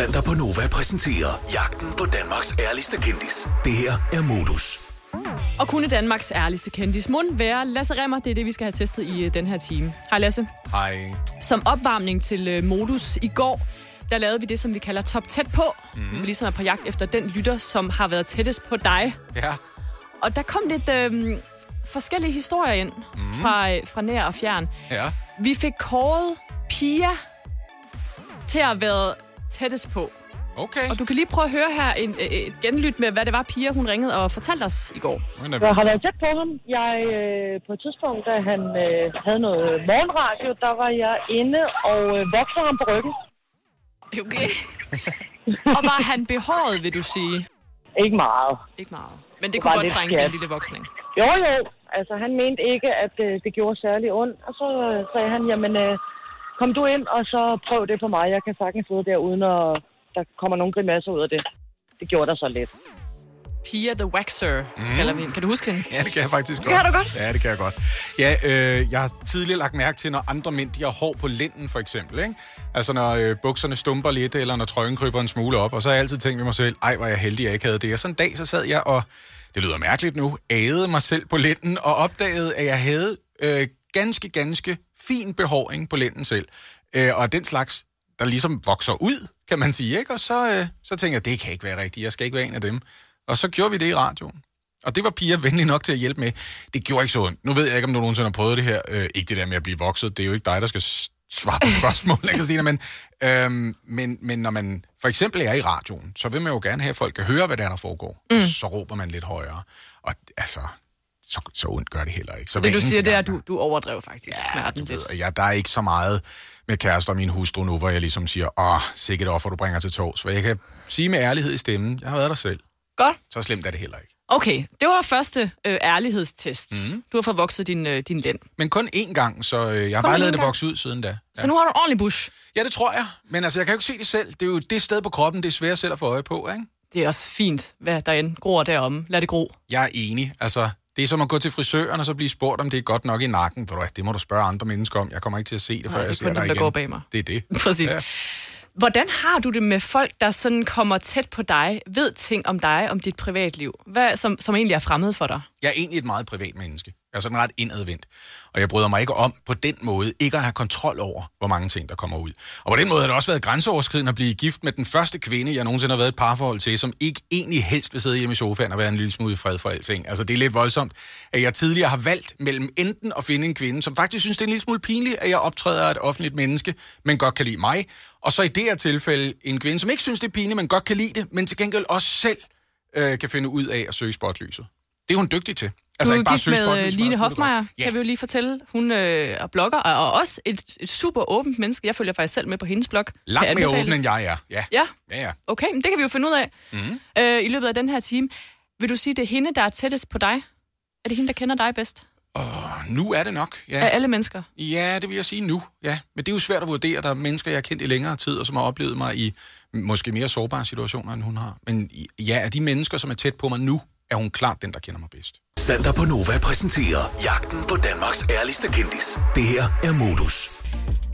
Sander på Nova præsenterer Jagten på Danmarks ærligste kendis. Det her er Modus. Og kunne Danmarks ærligste kendis mund være Lasse Remmer? Det er det, vi skal have testet i øh, den her time. Hej Lasse. Hej. Som opvarmning til øh, Modus i går, der lavede vi det, som vi kalder top tæt på. Mm. Vi ligesom er på jagt efter den lytter, som har været tættest på dig. Ja. Og der kom lidt øh, forskellige historier ind mm. fra, øh, fra nær og fjern. Ja. Vi fik kåret Pia til at have været tættest på. Okay. Og du kan lige prøve at høre her en, øh, et genlyt med, hvad det var, Pia hun ringede og fortalte os i går. Jeg har været tæt på ham. Jeg, øh, på et tidspunkt, da han øh, havde noget morgenradio, der var jeg inde og øh, voksede ham på ryggen. Okay. og var han behåret, vil du sige? Ikke meget. Ikke meget. Men det Det kunne godt trænge til en lille voksning. Jo, jo. Altså, han mente ikke, at øh, det gjorde særlig ondt. Og så øh, sagde han, jamen, øh, kom du ind, og så prøv det på mig. Jeg kan sagtens sidde der, uden at der kommer nogen grimasser ud af det. Det gjorde der så lidt. Pia the Waxer, mm. kalder vi hende. Kan du huske hende? Ja, det kan jeg faktisk godt. Kan du godt? Ja, det kan jeg godt. Ja, øh, jeg har tidligere lagt mærke til, når andre mænd de har hår på lænden, for eksempel. Ikke? Altså, når øh, bukserne stumper lidt, eller når trøjen kryber en smule op. Og så har jeg altid tænkt ved mig selv, ej, hvor jeg heldig, jeg ikke havde det. Og sådan en dag, så sad jeg og, det lyder mærkeligt nu, ædede mig selv på lænden, og opdagede, at jeg havde øh, ganske, ganske fin behåring på lænden selv. Øh, og den slags, der ligesom vokser ud, kan man sige. Ikke? Og så, øh, så tænkte jeg, det kan ikke være rigtigt, jeg skal ikke være en af dem. Og så gjorde vi det i radioen. Og det var Pia venlig nok til at hjælpe med. Det gjorde ikke så ondt. Nu ved jeg ikke, om du nogensinde har prøvet det her. Øh, ikke det der med at blive vokset. Det er jo ikke dig, der skal svare på spørgsmål, jeg kan sige det. Men, øhm, men, men når man for eksempel er i radioen, så vil man jo gerne have, at folk kan høre, hvad der er, der foregår. Mm. Så råber man lidt højere. Og altså, så, så ondt gør det heller ikke. Så Det du siger, det er, at du, du overdrev faktisk ja, smerten du lidt. ved, jeg, der er ikke så meget med kærester og min hustru nu, hvor jeg ligesom siger, åh, sikkert offer, du bringer til tors. For jeg kan sige med ærlighed i stemmen, jeg har været der selv. Godt. Så slemt er det heller ikke. Okay, det var første øh, ærlighedstest. Mm. Du har fået vokset din, øh, din lænd. Men kun én gang, så øh, jeg har Kun bare lavet det vokse ud siden da. Så nu har du en ordentlig bush. Ja, det tror jeg. Men altså, jeg kan jo ikke se det selv. Det er jo det sted på kroppen, det er svært selv at få øje på, ikke? Det er også fint, hvad der end gror derom. Lad det gro. Jeg er enig. Altså, det er som at gå til frisøren og så blive spurgt, om det er godt nok i nakken. Ved du hvad, Det må du spørge andre mennesker om. Jeg kommer ikke til at se det, før Nej, jeg er ser dig dem, der igen. går bag mig. Det er det. Præcis. Ja. Hvordan har du det med folk, der sådan kommer tæt på dig, ved ting om dig, om dit privatliv, hvad, som, som egentlig er fremmed for dig? Jeg er egentlig et meget privat menneske. Jeg er sådan ret indadvendt. Og jeg bryder mig ikke om på den måde ikke at have kontrol over, hvor mange ting, der kommer ud. Og på den måde har det også været grænseoverskridende at blive gift med den første kvinde, jeg nogensinde har været i et parforhold til, som ikke egentlig helst vil sidde hjemme i sofaen og være en lille smule i fred for alting. Altså det er lidt voldsomt, at jeg tidligere har valgt mellem enten at finde en kvinde, som faktisk synes, det er en lille smule pinligt, at jeg optræder af et offentligt menneske, men godt kan lide mig. Og så i det her tilfælde en kvinde, som ikke synes, det er pinligt, men godt kan lide det, men til gengæld også selv øh, kan finde ud af at søge spotlyset. Det er hun dygtig til. Altså, du er ikke bare søge med spotlyset, øh, Line Hofmeier, ja. kan vi jo lige fortælle. Hun øh, er blogger, og og også et, et super åbent menneske. Jeg følger faktisk selv med på hendes blog. Langt mere åben, end jeg er. Ja. Ja, Ja, ja. okay, men det kan vi jo finde ud af mm. øh, i løbet af den her time. Vil du sige, det er hende, der er tættest på dig? Er det hende, der kender dig bedst? Nu er det nok. Ja. Ja. Af alle mennesker? ja, det vil jeg sige nu. Ja. Men det er jo svært at vurdere. Der er mennesker, jeg har kendt i længere tid, og som har oplevet mig i måske mere sårbare situationer, end hun har. Men ja, af de mennesker, som er tæt på mig nu, er hun klart den, der kender mig bedst. Sander på Nova præsenterer Jagten på Danmarks ærligste kendis. Det her er Modus.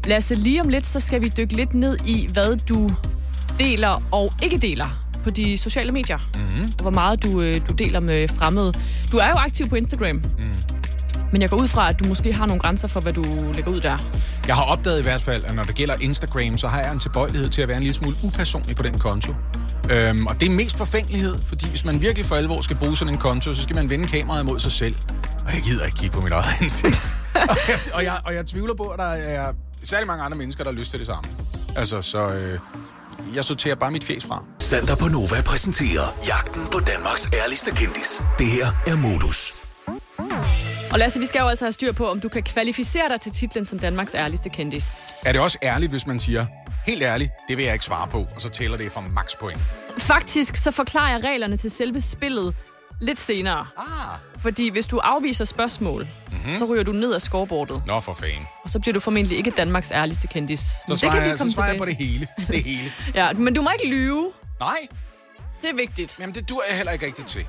Lasse, lige om lidt, så skal vi dykke lidt ned i, hvad du deler og ikke deler på de sociale medier. Mm. Og hvor meget du, øh, du deler med fremmede. Du er jo aktiv på Instagram. Mm. Men jeg går ud fra, at du måske har nogle grænser for, hvad du lægger ud der. Jeg har opdaget i hvert fald, at når det gælder Instagram, så har jeg en tilbøjelighed til at være en lille smule upersonlig på den konto. Øhm, og det er mest forfængelighed, fordi hvis man virkelig for alvor skal bruge sådan en konto, så skal man vende kameraet mod sig selv. Og jeg gider ikke kigge på mit eget ansigt. og, jeg, og, jeg, og jeg tvivler på, at der er særlig mange andre mennesker, der har lyst til det samme. Altså, så øh, jeg sorterer bare mit fjes fra. Sander på Nova præsenterer Jagten på Danmarks ærligste kendis. Det her er Modus. Og Lasse, vi skal jo altså have styr på, om du kan kvalificere dig til titlen som Danmarks ærligste kendis. Er det også ærligt, hvis man siger, helt ærligt, det vil jeg ikke svare på, og så tæller det for max point? Faktisk så forklarer jeg reglerne til selve spillet lidt senere. Ah, Fordi hvis du afviser spørgsmål, Mhm. mm-hmm. så ryger du ned af scoreboardet. nå for fanden. Og så bliver du formentlig ikke Danmarks ærligste kendis. Så Men svarer, vi jeg, så svarer jeg på det hele. Det hele. Ja, men du må ikke lyve. Nej, Det er vigtigt. Jamen, det dur jeg heller ikke rigtigt til.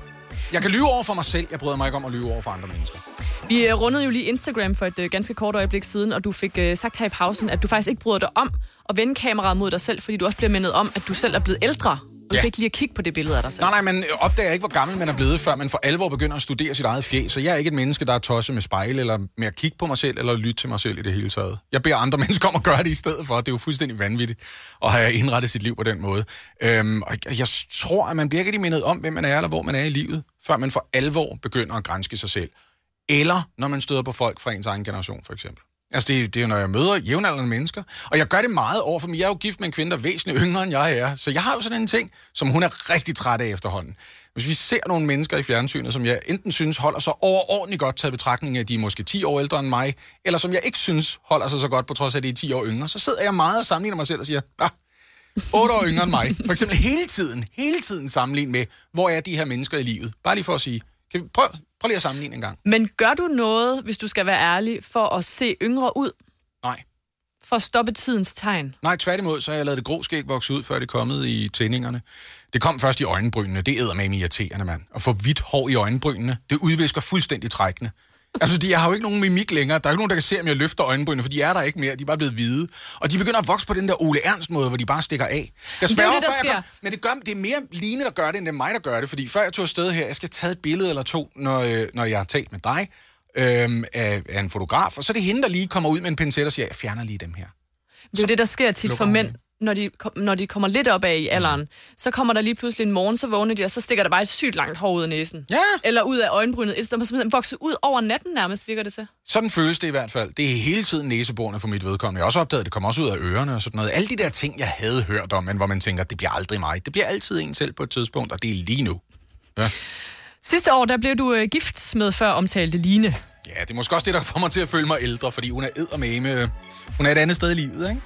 Jeg kan lyve over for mig selv. Jeg bryder mig ikke om at lyve over for andre mennesker. Vi øh, rundede jo lige Instagram for et øh, ganske kort øjeblik siden, og du fik øh, sagt her i pausen, at du faktisk ikke bryder dig om at vende kameraet mod dig selv, fordi du også bliver mindet om, at du selv er blevet ældre. Ja. fik lige at kigge på det billede af dig selv. Nej, nej, man opdager ikke, hvor gammel man er blevet, før man for alvor begynder at studere sit eget fjes. Så jeg er ikke et menneske, der er tosset med spejl, eller med at kigge på mig selv, eller lytte til mig selv i det hele taget. Jeg beder andre mennesker om at gøre det i stedet for. Det er jo fuldstændig vanvittigt at have indrettet sit liv på den måde. Øhm, og jeg- tror, at man bliver ikke mindet om, hvem man er, eller hvor man er i livet, før man for alvor begynder at grænske sig selv. Eller når man støder på folk fra ens egen generation, for eksempel. Altså, det, det er jo, når jeg møder jævnaldrende mennesker. Og jeg gør det meget over for mig. Jeg er jo gift med en kvinde, der er væsentligt yngre, end jeg er. Så jeg har jo sådan en ting, som hun er rigtig træt af efterhånden. Hvis vi ser nogle mennesker i fjernsynet, som jeg enten synes holder sig overordentligt godt taget betragtning af, at de er måske 10 år ældre end mig, eller som jeg ikke synes holder sig så godt, på trods af, at de er 10 år yngre, så sidder jeg meget og sammenligner mig selv og siger, ah, 8 år yngre end mig. For eksempel hele tiden, hele tiden sammenlignet med, hvor er de her mennesker i livet. Bare lige for at sige, kan vi prøve, prøv lige at sammenligne en gang. Men gør du noget, hvis du skal være ærlig, for at se yngre ud? Nej. For at stoppe tidens tegn? Nej, tværtimod, så har jeg lavet det grå skæg vokse ud, før det kommet i tændingerne. Det kom først i øjenbrynene. Det æder med irriterende, mand. At få hvidt hår i øjenbrynene, det udvisker fuldstændig trækkende. Altså, fordi jeg har jo ikke nogen mimik længere. Der er ikke nogen, der kan se, om jeg løfter øjenbrynene, for de er der ikke mere. De er bare blevet hvide. Og de begynder at vokse på den der Ole Ernst-måde, hvor de bare stikker af. Jeg det er sværger, det, der sker. kom, men det, gør, det er mere Line, der gør det, end det er mig, der gør det. Fordi før jeg tog afsted her, jeg skal tage et billede eller to, når, øh, når jeg har talt med dig, øhm, af, af en fotograf. Og så er det hende, der lige kommer ud med en pincet og siger, jeg fjerner lige dem her. Det er jo det, der sker tit for mænd, når de, når de kommer lidt op af i alderen. Så kommer der lige pludselig en morgen, så vågner de, og så stikker der bare et sygt langt hår ud af næsen. Ja. Eller ud af øjenbrynet. Et, der er simpelthen vokset ud over natten nærmest, virker det til. Sådan føles det i hvert fald. Det er hele tiden næseborene for mit vedkommende. Jeg har også opdaget, at det kommer også ud af ørerne og sådan noget. Alle de der ting, jeg havde hørt om, men hvor man tænker, det bliver aldrig mig. Det bliver altid en selv på et tidspunkt, og det er lige nu. Sidste år, der blev du øh, gift med før omtalte Line. Ja, det er måske også det, der får mig til at føle mig ældre, fordi hun er eddermame. Hun er et andet sted i livet, ikke?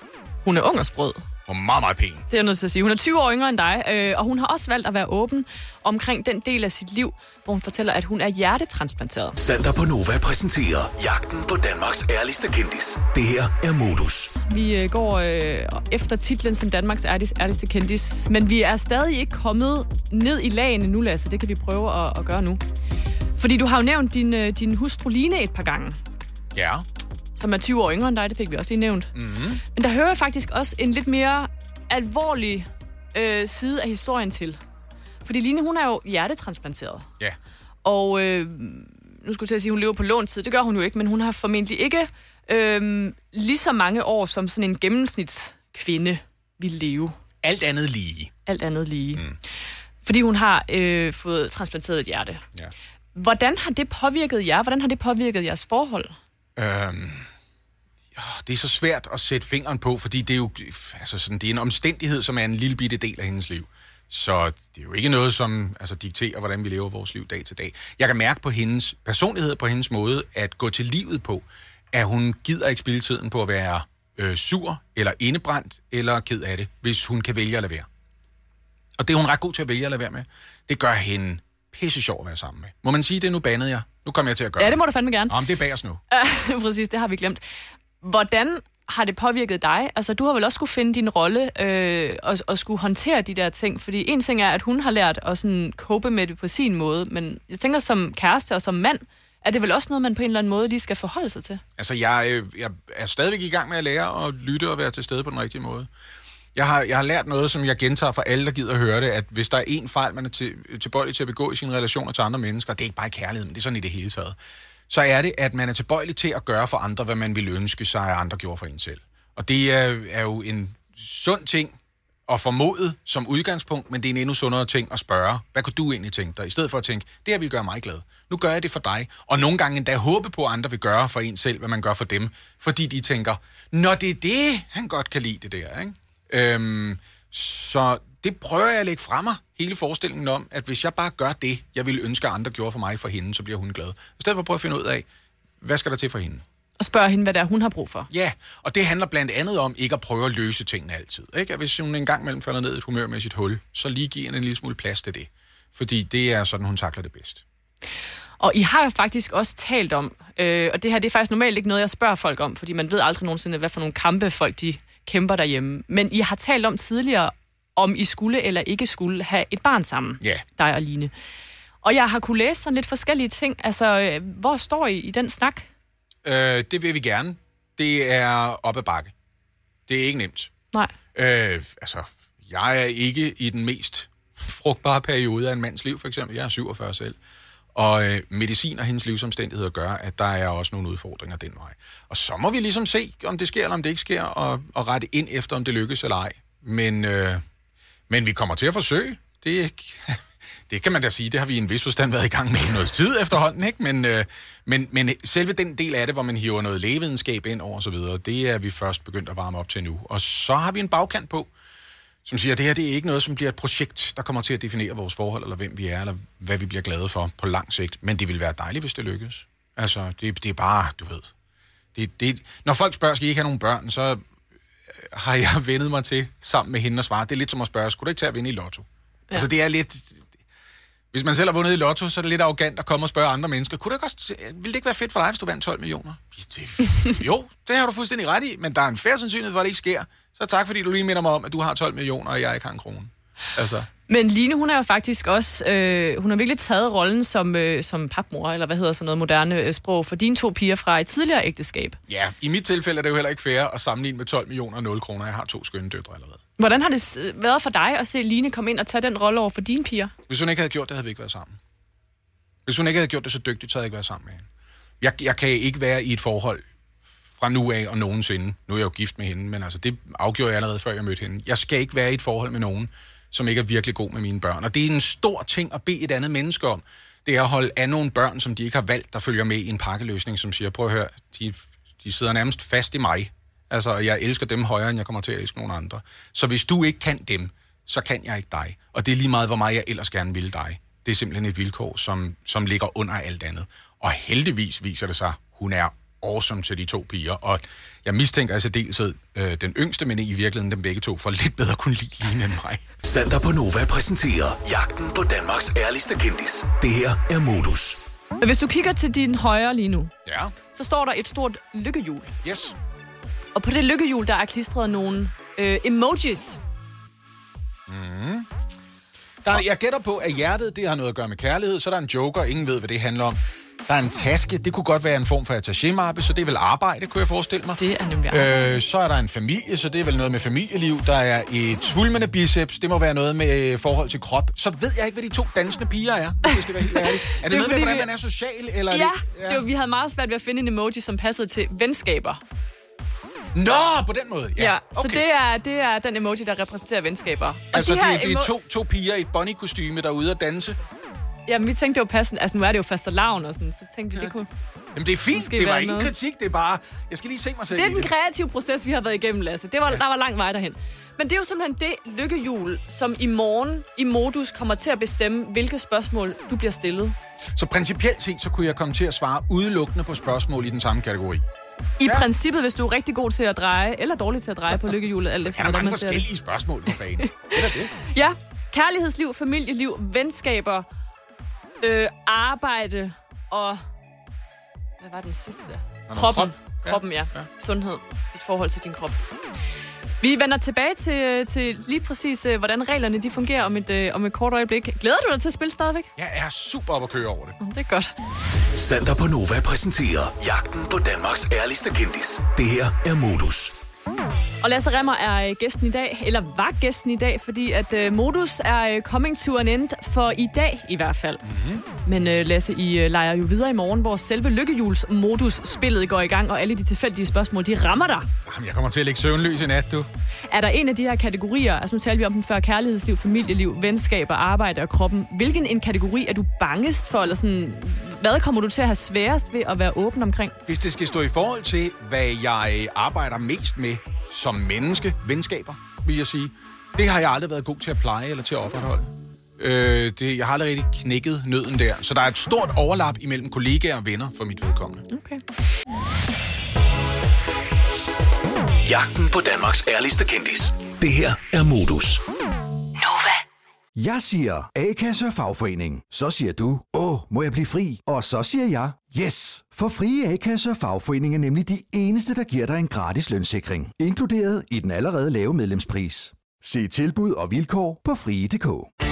Hun er ung og sprød. Hun er meget, meget pæn. Det er jeg nødt til at sige. Hun er 20 år yngre end dig, øh, og hun har også valgt at være åben omkring den del af sit liv, hvor hun fortæller, at hun er hjertetransplanteret. Sander på Nova præsenterer Jagten på Danmarks ærligste kendis. Det her er Modus. Vi øh, går øh, efter titlen som Danmarks ærligste, ærligste kendis, men vi er stadig ikke kommet ned i lagene nu, Lasse. Det kan vi prøve at, at gøre nu. Fordi du har jo nævnt din, øh, din hustru Line et par gange, Ja. Som er 20 år yngre end dig. Det fik vi også lige nævnt. Mm-hmm. Men der hører jeg faktisk også en lidt mere alvorlig øh, side af historien til. Fordi Line, hun er jo hjertetransplanteret. Ja. Og øh, nu skulle jeg til at sige, at hun lever på låntid. Det gør hun jo ikke, men hun har formentlig ikke øh, lige så mange år, som sådan en gennemsnitskvinde vil leve. Alt andet lige. Alt andet lige. Mm. Fordi hun har øh, fået transplanteret et hjerte. Ja. Hvordan har det påvirket jer? Hvordan har det påvirket jeres forhold? Øhm, det er så svært at sætte fingeren på, fordi det er jo altså sådan, det er en omstændighed, som er en lille bitte del af hendes liv. Så det er jo ikke noget, som altså, dikterer, hvordan vi lever vores liv dag til dag. Jeg kan mærke på hendes personlighed, på hendes måde at gå til livet på, at hun gider ikke spille tiden på at være øh, sur, eller indebrændt, eller ked af det, hvis hun kan vælge at lade være. Og det er hun ret god til at vælge at lade være med. Det gør hende pisse sjov at være sammen med. Må man sige det? Nu bandede jeg. Nu kommer jeg til at gøre Ja, det må du fandme gerne. Jamen, det er bag os nu. Præcis, det har vi glemt. Hvordan har det påvirket dig? Altså, du har vel også skulle finde din rolle øh, og, og skulle håndtere de der ting. Fordi en ting er, at hun har lært at sådan cope med det på sin måde, men jeg tænker, som kæreste og som mand, er det vel også noget, man på en eller anden måde lige skal forholde sig til? Altså, jeg, øh, jeg er stadigvæk i gang med at lære at lytte og være til stede på den rigtige måde. Jeg har, jeg har lært noget, som jeg gentager for alle, der gider at høre det, at hvis der er en fejl, man er til, tilbøjelig til at begå i sine relationer til andre mennesker, det er ikke bare i kærlighed, men det er sådan i det hele taget, så er det, at man er tilbøjelig til at gøre for andre, hvad man ville ønske sig, at andre gjorde for en selv. Og det er, er jo en sund ting at formode som udgangspunkt, men det er en endnu sundere ting at spørge, hvad kunne du egentlig tænke dig? I stedet for at tænke, det her vil gøre mig glad. Nu gør jeg det for dig. Og nogle gange endda håbe på, at andre vil gøre for en selv, hvad man gør for dem. Fordi de tænker, når det er det, han godt kan lide det der. Ikke? Øhm, så det prøver jeg at lægge fra mig, hele forestillingen om, at hvis jeg bare gør det, jeg ville ønske, at andre gjorde for mig for hende, så bliver hun glad. I stedet for at prøve at finde ud af, hvad skal der til for hende? Og spørge hende, hvad det er, hun har brug for. Ja, og det handler blandt andet om ikke at prøve at løse tingene altid. Ikke? At hvis hun en gang mellem falder ned i et humør med sit hul, så lige give hende en lille smule plads til det. Fordi det er sådan, hun takler det bedst. Og I har jo faktisk også talt om, øh, og det her det er faktisk normalt ikke noget, jeg spørger folk om, fordi man ved aldrig nogensinde, hvad for nogle kampe folk de kæmper derhjemme. Men I har talt om tidligere, om I skulle eller ikke skulle have et barn sammen, Ja. dig og Line. Og jeg har kunne læse sådan lidt forskellige ting. Altså, øh, hvor står I i den snak? Øh, det vil vi gerne. Det er op ad bakke. Det er ikke nemt. Nej. Øh, altså, jeg er ikke i den mest frugtbare periode af en mands liv, for eksempel. Jeg er 47 selv. Og øh, medicin og hendes livsomstændigheder gør, at der er også nogle udfordringer den vej. Og så må vi ligesom se, om det sker eller om det ikke sker, og, og rette ind efter, om det lykkes eller ej. Men, øh, men vi kommer til at forsøge. Det, det kan man da sige, det har vi i en vis forstand været i gang med i noget tid efterhånden, ikke? Men, øh, men, men selve den del af det, hvor man hiver noget lægevidenskab ind over og så videre, det er vi først begyndt at varme op til nu. Og så har vi en bagkant på, som siger, at det her det er ikke noget, som bliver et projekt, der kommer til at definere vores forhold, eller hvem vi er, eller hvad vi bliver glade for på lang sigt. Men det vil være dejligt, hvis det lykkes. Altså, det, det er bare, du ved... Det, det, når folk spørger, skal I ikke have nogen børn, så har jeg vendet mig til sammen med hende og svare. Det er lidt som at spørge, skulle du ikke tage at vinde i lotto? Ja. Altså, det er lidt... Hvis man selv har vundet i lotto, så er det lidt arrogant at komme og spørge andre mennesker. Kunne det ikke også, ville det ikke være fedt for dig, hvis du vandt 12 millioner? Det, jo, det har du fuldstændig ret i, men der er en færre sandsynlighed for, at det ikke sker. Så tak, fordi du lige minder mig om, at du har 12 millioner, og jeg ikke har en krone. Altså. Men Line, hun er jo faktisk også, øh, hun har virkelig taget rollen som, øh, som papmor, eller hvad hedder sådan noget moderne øh, sprog, for dine to piger fra et tidligere ægteskab. Ja, i mit tilfælde er det jo heller ikke fair at sammenligne med 12 millioner og 0 kroner. Jeg har to skønne døtre allerede. Hvordan har det s- været for dig at se Line komme ind og tage den rolle over for dine piger? Hvis hun ikke havde gjort det, havde vi ikke været sammen. Hvis hun ikke havde gjort det så dygtigt, så havde jeg ikke været sammen med hende. Jeg, jeg kan ikke være i et forhold fra nu af og nogensinde. Nu er jeg jo gift med hende, men altså det afgjorde jeg allerede, før jeg mødte hende. Jeg skal ikke være i et forhold med nogen, som ikke er virkelig god med mine børn. Og det er en stor ting at bede et andet menneske om. Det er at holde af nogle børn, som de ikke har valgt, der følger med i en pakkeløsning, som siger, prøv at høre, de, de sidder nærmest fast i mig. Altså, jeg elsker dem højere, end jeg kommer til at elske nogen andre. Så hvis du ikke kan dem, så kan jeg ikke dig. Og det er lige meget, hvor meget jeg ellers gerne vil dig. Det er simpelthen et vilkår, som, som ligger under alt andet. Og heldigvis viser det sig, hun er awesome til de to piger. Og jeg mistænker altså dels øh, den yngste, men i virkeligheden dem begge to, for lidt bedre kunne lide Line end mig. Sander på Nova præsenterer Jagten på Danmarks ærligste kendis. Det her er Modus. Hvis du kigger til din højre lige nu, Ja, så står der et stort lykkehjul. yes. Og på det lykkehjul, der er klistret nogle øh, emojis. Der, er- jeg gætter på, at hjertet det har noget at gøre med kærlighed, så er der en joker, ingen ved, hvad det handler om. Der er en taske, det kunne godt være en form for attaché-mappe, så det er vel arbejde, kunne jeg forestille mig. Det er nemlig Øh, så er der en familie, så det er vel noget med familieliv. Der er et svulmende biceps, det må være noget med øh, forhold til krop. Så ved jeg ikke, hvad de to dansende piger er, hvis jeg skal være helt ærlig. Er det, Det noget med, hvordan vi- man er social? Eller er Ja, det, det var, vi havde meget svært ved at finde en emoji, som passede til venskaber. Nå, på den måde. Ja, Ja, så okay. det er, det er den emoji, der repræsenterer venskaber. Og Altså, de det, det er to, to piger i et bunny-kostyme, der er ude at danse. Jamen, vi tænkte, det var passende. Altså, nu er det jo faste lavn og sådan, så tænkte vi, det kunne... Jamen, det er fint. Det var ingen noget. kritik. Det er bare... Jeg skal lige se mig selv Det er den kreative proces, vi har været igennem, Lasse. Det var, der var lang vej derhen. Men det er jo simpelthen det lykkehjul, som i morgen i modus kommer til at bestemme, hvilke spørgsmål du bliver stillet. Så principielt set, så kunne jeg komme til at svare udelukkende på spørgsmål i den samme kategori. I Ja. princippet, hvis du er rigtig god til at dreje, eller dårlig til at dreje på lykkehjulet, alt efter Er der hvordan mange man ser det. forskellige spørgsmål for fanden? Det er det. Ja, kærlighedsliv, familieliv, venskaber, øh, arbejde og... Hvad var den sidste? noget Kroppen. krop. Ja. Kroppen, ja. Ja. Sundhed. Et forhold til din krop. Vi vender tilbage til, til lige præcis, øh, hvordan reglerne de fungerer om et, øh, om et kort øjeblik. Glæder du dig til at spille stadigvæk? Jeg er super op at køre over det. Mm, Det er godt. Sander på Nova præsenterer Jagten på Danmarks ærligste kendis. Det her er Modus. Og Lasse Remmer er øh, gæsten i dag, eller var gæsten i dag, fordi at øh, Modus er øh, coming to an end for i dag i hvert fald. Mm-hmm. Men øh, Lasse, I øh, leger jo videre i morgen, hvor selve lykkehjuls modus-spillet går i gang, og alle de tilfældige spørgsmål, de rammer dig. Jamen, jeg kommer til at ligge søvnløs i nat, du. Er der en af de her kategorier, altså nu talte vi om den før, kærlighedsliv, familieliv, venskaber, arbejde og kroppen. Hvilken en kategori er du bangest for, eller sådan, hvad kommer du til at have sværest ved at være åben omkring? Hvis det skal stå i forhold til, hvad jeg arbejder mest med som menneske, venskaber, vil jeg sige, det har jeg aldrig været god til at pleje eller til at opretholde. Øh, det, jeg har aldrig rigtig knækket nøden der. Så der er et stort overlap imellem kollegaer og venner for mit vedkommende. Okay. Jagten på Danmarks ærligste kendis. Det her er Modus. Jeg siger A-kasse og fagforening. Så siger du, åh, må jeg blive fri? Og så siger jeg, yes! For frie A-kasse og fagforening er nemlig de eneste, der giver dig en gratis lønssikring. Inkluderet i den allerede lave medlemspris. Se tilbud og vilkår på frie.dk.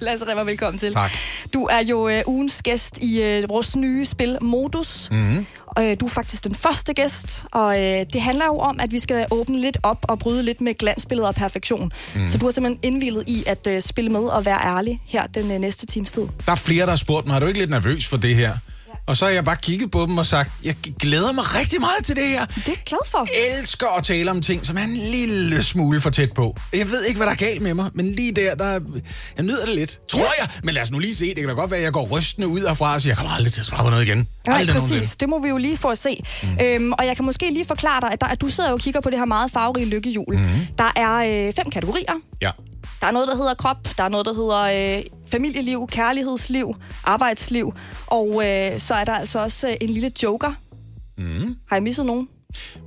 Lasse Remmer, velkommen til. Tak. Du er jo øh, ugens gæst i øh, vores nye spil Modus. Mm-hmm. Og øh, du er faktisk den første gæst, og øh, det handler jo om, at vi skal åbne lidt op og bryde lidt med glansbilleder og perfektion. Mm. Så du har simpelthen indvildet i at øh, spille med og være ærlig her den øh, næste times tid. Der er flere, der har spurgt mig, er du ikke lidt nervøs for det her? Og så har jeg bare kigget på dem og sagt, jeg glæder mig rigtig meget til det her. Det er jeg glad for. Jeg elsker at tale om ting, som er en lille smule for tæt på. Jeg ved ikke, hvad der er galt med mig, men lige der, der jeg nyder det lidt. Tror jeg. Men lad os nu lige se. Det kan da godt være, at jeg går rystende ud herfra og siger, jeg kommer aldrig til at svare på noget igen. Nej, aldrig præcis. nogensinde. Det må vi jo lige få at se. Mm. Øhm, og jeg kan måske lige forklare dig, at, der, at du sidder og kigger på det her meget farverige lykkehjul. Mm. Der er øh, fem kategorier. Ja. Der er noget, der hedder krop, der er noget, der hedder øh, familieliv, kærlighedsliv, arbejdsliv, og øh, så er der altså også øh, en lille joker. Mm. Har jeg misset nogen?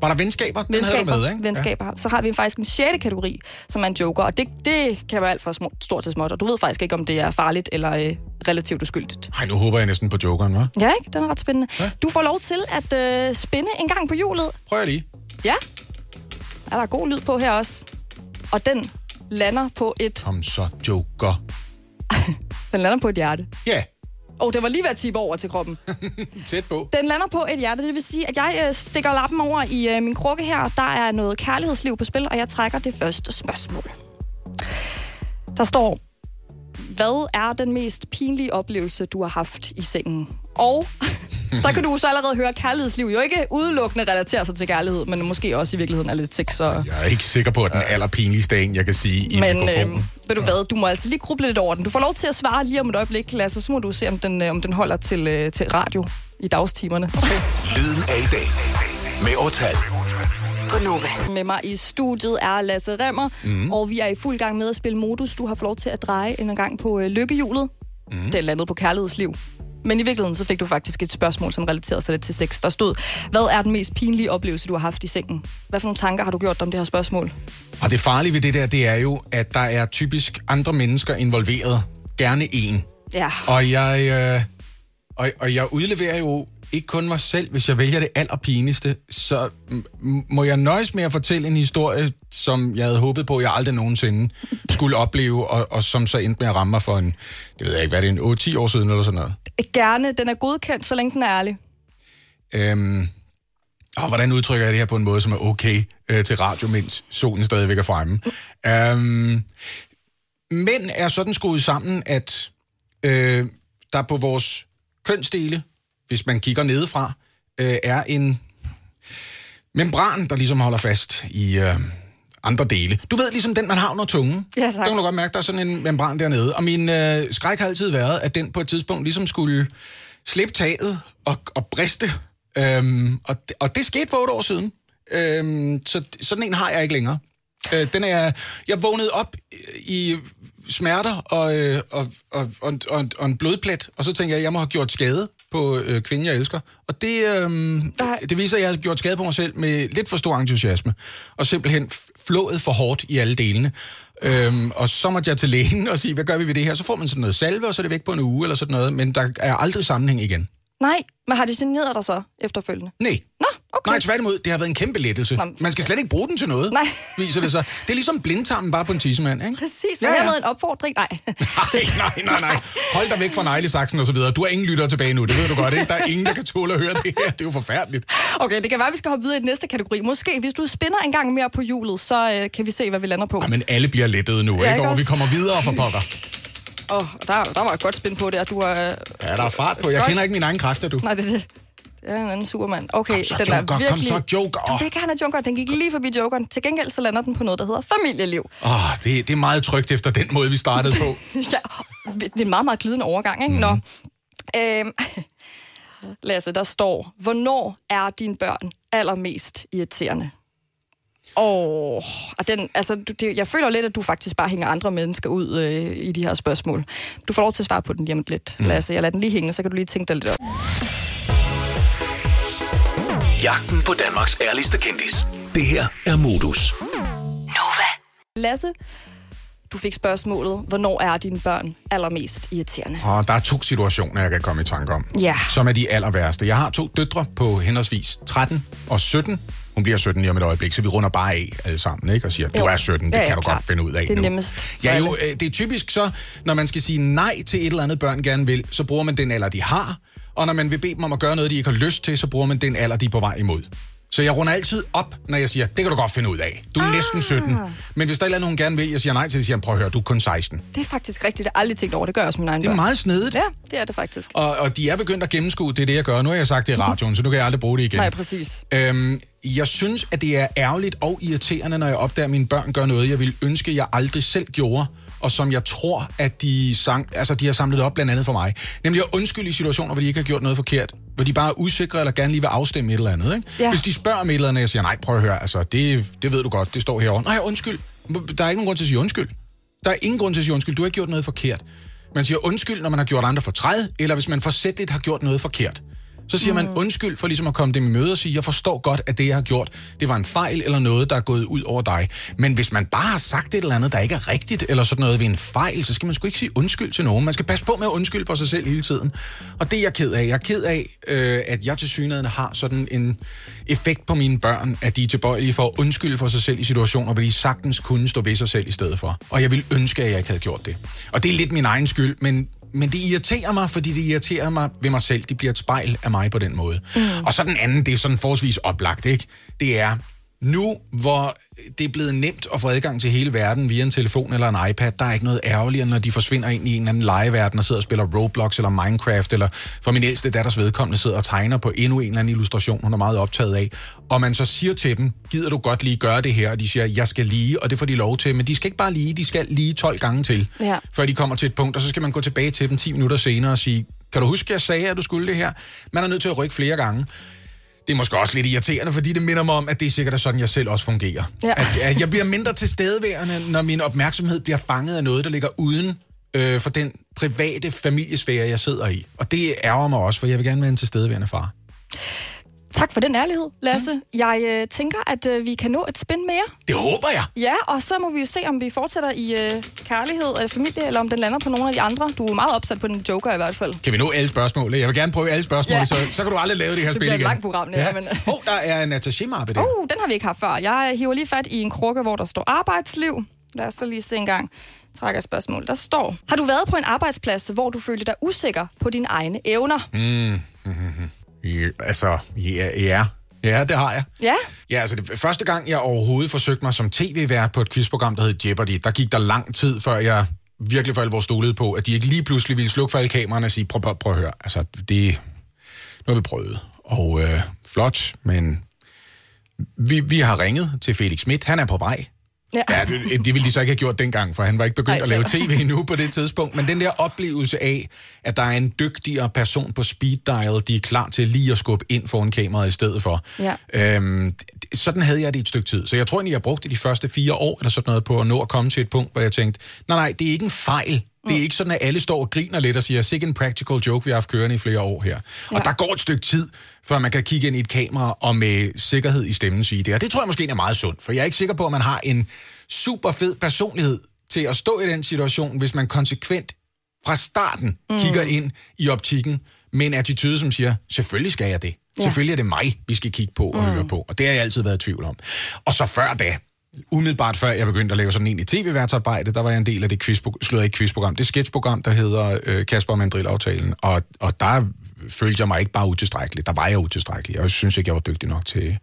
Var der venskaber? Den venskaber, havde du med, ikke? venskaber. Ja. Så har vi faktisk en sjette kategori, som er en joker, og det, det kan være alt fra små, stort til småt, og du ved faktisk ikke, om det er farligt eller øh, relativt uskyldigt. Ej, nu håber jeg næsten på jokeren, hva'? Ja, ikke? Den er ret spændende. Ja. Du får lov til at øh, spænde en gang på hjulet. Prøv lige. Ja. Er der god lyd på her også? Og den lander på et... Kom så, joker. Den lander på et hjerte. Ja. Og oh, det var lige ved at tippe over til kroppen. Tæt på. Den lander på et hjerte, det vil sige, at jeg øh, stikker lappen over i øh, min krukke her. Der er noget kærlighedsliv på spil, og jeg trækker det første spørgsmål. Der står, hvad er den mest pinlige oplevelse, du har haft i sengen? Og der kan du så allerede høre, at kærlighedsliv jo ikke udelukkende relaterer sig til kærlighed, men måske også i virkeligheden er lidt sex. Og... Jeg er ikke sikker på, at den allerpinligste en, jeg kan sige i Men øh, ved du hvad, du må altså lige gruble lidt over den. Du får lov til at svare lige om et øjeblik, Lasse, så må du se, om den, øh, om den holder til, øh, til radio i dagstimerne. Okay. Lyden af i dag. Med Årtal. Gunova. Med mig i studiet er Lasse Remmer, mm. og vi er i fuld gang med at spille modus. Du har fået lov til at dreje en gang på øh, lykkehjulet. Mm. Det er landet på kærlighedsliv. Men i virkeligheden så fik du faktisk et spørgsmål, som relaterede sig lidt til sex. Der stod, hvad er den mest pinlige oplevelse, du har haft i sengen? Hvad for nogle tanker har du gjort om det her spørgsmål? Og det farlige ved det der, det er jo, at der er typisk andre mennesker involveret. Gerne en. Ja. Og jeg, øh, og, og jeg udleverer jo ikke kun mig selv, hvis jeg vælger det allerpinligste, så må jeg nøjes med at fortælle en historie, som jeg havde håbet på, at jeg aldrig nogensinde skulle opleve, og, og som så endte med at ramme mig for en, det ved jeg ikke, hvad er det, en 8-10 år siden eller sådan noget. Gerne. Den er godkendt, så længe den er ærlig. Øhm, og hvordan udtrykker jeg det her på en måde, som er okay øh, til radio, mens solen stadigvæk er fremme? Øhm, mænd er sådan skruet sammen, at øh, der på vores kønsdele, hvis man kigger nedefra, øh, er en membran, der ligesom holder fast i øh, andre dele. Du ved, ligesom den, man har under tungen. Ja, tak. Der kan du godt mærke, der er sådan en membran dernede. Og min øh, skræk har altid været, at den på et tidspunkt ligesom skulle slippe taget og, og briste. Øhm, og, det- og det skete for otte år siden. Øhm, så sådan en har jeg ikke længere. Øh, den er, jeg vågnede op i smerter og, øh, og, og, og, og, og en blodplet, og så tænker jeg, at jeg må have gjort skade på øh, kvinden, jeg elsker. Og det, øh, det viser, at jeg har gjort skade på mig selv med lidt for stor entusiasme, og simpelthen flået for hårdt i alle delene. Øhm, og så måtte jeg til lægen og sige, hvad gør vi ved det her? Så får man sådan noget salve, og så er det væk på en uge, eller sådan noget, men der er aldrig sammenhæng igen. Nej, men har det generet dig så efterfølgende? Nej. Nå, okay. Nej, tværtimod, det har været en kæmpe lettelse. Man skal slet ikke bruge den til noget, Nej. viser det sig. Det er ligesom blindtarmen bare på en tissemand, ikke? Præcis, Ja, ja. hermed en opfordring. Nej. Nej, nej, nej, nej. Hold dig væk fra neglesaksen og så videre. Du har ingen lytter tilbage nu, det ved du godt, ikke? Der er ingen, der kan tåle at høre det her. Det er jo forfærdeligt. Okay, det kan være, at vi skal hoppe videre i den næste kategori. Måske, hvis du spinner en gang mere på hjulet, så øh, kan vi se, hvad vi lander på. Ja, men alle bliver lettede nu, Ja, ikke? Og vi kommer videre for pokker. Åh, oh, der, der var et godt spin på det, du er... Ja, der er fart på. Jeg Godt. kender ikke mine egne kræfter, du. Nej, det er det. Er en anden supermand. Okay, Kom så, den Joker, er kom virkelig... så, Joker. Du vil gerne have Joker. Den gik lige forbi Jokeren. Til gengæld så lander den på noget, der hedder familieliv. Åh, oh, det, det er meget trygt efter den måde, vi startede på. ja, det er en meget, meget glidende overgang, ikke? Mm. Nå. Øhm, Lasse, der står, hvornår er dine børn allermest irriterende? Åh, og den, altså, du, det, jeg føler lidt, at du faktisk bare hænger andre mennesker ud øh, i de her spørgsmål. Du får lov til at svare på den lige om lidt, mm. Lasse. Jeg lader den lige hænge, så kan du lige tænke dig lidt op. Jagten på Danmarks ærligste kendis. Det her er Modus. Lasse, du fik spørgsmålet, hvornår er dine børn allermest irriterende? Og der er to situationer, jeg kan komme i tanke om. Ja. Som er de aller værste. Jeg har to døtre på henholdsvis 13 og 17. Hun bliver 17 lige om et øjeblik, så vi runder bare af alle sammen, ikke? Og siger, du Jo. er 17, det Ja, ja, kan du klart. godt finde ud af Det er nu. nemmest Ja, jo, øh, det er typisk så, når man skal sige nej til et eller andet, børn gerne vil, så bruger man den alder, de har. Og når man vil bede dem om at gøre noget, de ikke har lyst til, så bruger man den alder, de er på vej imod. Så jeg runder altid op, når jeg siger, det kan du godt finde ud af. Du er ah. næsten 17. Men hvis der er et eller andet, hun gerne vil, jeg siger nej til, så siger jeg, prøv at høre, du er kun 16. Det er faktisk rigtigt. Det har aldrig tænkt over. Det gør jeg også mine egne Det er børn. meget snedigt. Ja, det er det faktisk. Og, og de er begyndt at gennemskue, det er det, jeg gør. Nu har jeg sagt det i radioen, så nu kan jeg aldrig bruge det igen. Nej, præcis. Øhm, jeg synes, at det er ærgerligt og irriterende, når jeg opdager, at mine børn gør noget, jeg ville ønske, jeg aldrig selv gjorde, og som jeg tror, at de, sang, altså, de har samlet op blandt andet for mig. Nemlig at undskylde i situationer, hvor de ikke har gjort noget forkert. Hvor de bare er usikre eller gerne lige vil afstemme et eller andet. Ikke? Ja. Hvis de spørger om et eller andet, og jeg siger, nej, prøv at høre, altså, det, det ved du godt, det står herovre. Nej, undskyld. Der er ikke nogen grund til at sige undskyld. Der er ingen grund til at sige undskyld. Du har ikke gjort noget forkert. Man siger undskyld, når man har gjort andre fortræd, eller hvis man forsætligt har gjort noget forkert. Så siger man undskyld for ligesom at komme dem i møde og sige, jeg forstår godt, at det, jeg har gjort, det var en fejl eller noget, der er gået ud over dig. Men hvis man bare har sagt et eller andet, der ikke er rigtigt, eller sådan noget ved en fejl, så skal man sgu ikke sige undskyld til nogen. Man skal passe på med at undskylde for sig selv hele tiden. Og det er jeg ked af. Jeg er ked af, øh, at jeg til synligheden har sådan en effekt på mine børn, at de er tilbøjelige for at undskylde for sig selv i situationer, hvor de sagtens kunne stå ved sig selv i stedet for. Og jeg vil ønske, at jeg ikke havde gjort det. Og det er lidt min egen skyld, men men det irriterer mig, fordi det irriterer mig ved mig selv. Det bliver et spejl af mig på den måde. Mm. Og så den anden, det er sådan forholdsvis oplagt, ikke? Det er, nu hvor det er blevet nemt at få adgang til hele verden via en telefon eller en iPad, der er ikke noget ærgerligere, når de forsvinder ind i en eller anden legeverden og sidder og spiller Roblox eller Minecraft, eller for min ældste datters vedkommende sidder og tegner på endnu en eller anden illustration, hun er meget optaget af. Og man så siger til dem, gider du godt lige gøre det her? Og de siger, jeg skal lige, og det får de lov til. Men de skal ikke bare lige, de skal lige 12 gange til, Ja. før de kommer til et punkt, og så skal man gå tilbage til dem 10 minutter senere og sige, kan du huske, jeg sagde, at du skulle det her? Man er nødt til at rykke flere gange. Det er måske også lidt irriterende, fordi det minder mig om, at det er sikkert er sådan, jeg selv også fungerer. Ja. At, at jeg bliver mindre tilstedeværende, når min opmærksomhed bliver fanget af noget, der ligger uden øh, for den private familiesfære, jeg sidder i. Og det ærger mig også, for jeg vil gerne være en tilstedeværende far. Tak for den ærlighed, Lasse. Mm. Jeg øh, tænker, at øh, vi kan nå et spin mere. Det håber jeg. Ja, og så må vi jo se, om vi fortsætter i øh, kærlighed eller familie, eller om den lander på nogle af de andre. Du er meget opsat på den joker i hvert fald. Kan vi nå alle spørgsmål? Jeg vil gerne prøve alle spørgsmål, Ja. ja. så, så kan du aldrig lave det her Det spil bliver et igen. langt program, det her, men- Åh, oh, der er en attaché-mappe der. Uh, den har vi ikke haft før. Jeg hiver lige fat i en krukke, hvor der står arbejdsliv. Lad os så lige se en gang. Trækker spørgsmål. Der står, har du været på en arbejdsplads, hvor du følte dig usikker på dine egne evner? Mm, mm-hmm. Ja, altså, ja, ja. Ja, det har jeg. Ja? Ja, altså det, første gang, jeg overhovedet forsøgte mig som tv-vært på et quizprogram, der hed Jeopardy, der gik der lang tid, før jeg virkelig for alvor stolede på, at de ikke lige pludselig ville slukke for alle kameraerne og sige, prøv, prøv, prøv at høre, altså det, nu har vi prøvet. Og øh, flot, men vi, vi har ringet til Felix Schmidt, han er på vej. Ja. Ja, det, det ville de så ikke have gjort dengang, for han var ikke begyndt Ej, at lave tv endnu på det tidspunkt. Men den der oplevelse af, at der er en dygtigere person på speed dial, de er klar til lige at skubbe ind foran kameraet i stedet for. Ja. Øhm, sådan havde jeg det et stykke tid. Så jeg tror egentlig, jeg brugte de første fire år eller sådan noget på at nå at komme til et punkt, hvor jeg tænkte, nej, nej, det er ikke en fejl. Det er ikke sådan, at alle står og griner lidt og siger, sikke en practical joke, vi har haft kørende i flere år her. Ja. Og der går et stykke tid, før man kan kigge ind i et kamera og med sikkerhed i stemmen sige det. Og det tror jeg måske er meget sundt, for jeg er ikke sikker på, at man har en super fed personlighed til at stå i den situation, hvis man konsekvent fra starten mm. kigger ind i optikken med en attitude, som siger, selvfølgelig skal jeg det. Ja. Selvfølgelig er det mig, vi skal kigge på og mm. høre på. Og det har jeg altid været i tvivl om. Og så før da, umiddelbart før jeg begyndte at lave sådan en i tv-værtsarbejde, der var jeg en del af det quizprogram, slået ikke quizprogram, det sketchprogram, der hedder øh, Kasper og Mandrill-aftalen. Og, og der følte jeg mig ikke bare utilstrækkelig, der var jeg utilstrækkelig. Og jeg synes ikke, jeg var dygtig nok til,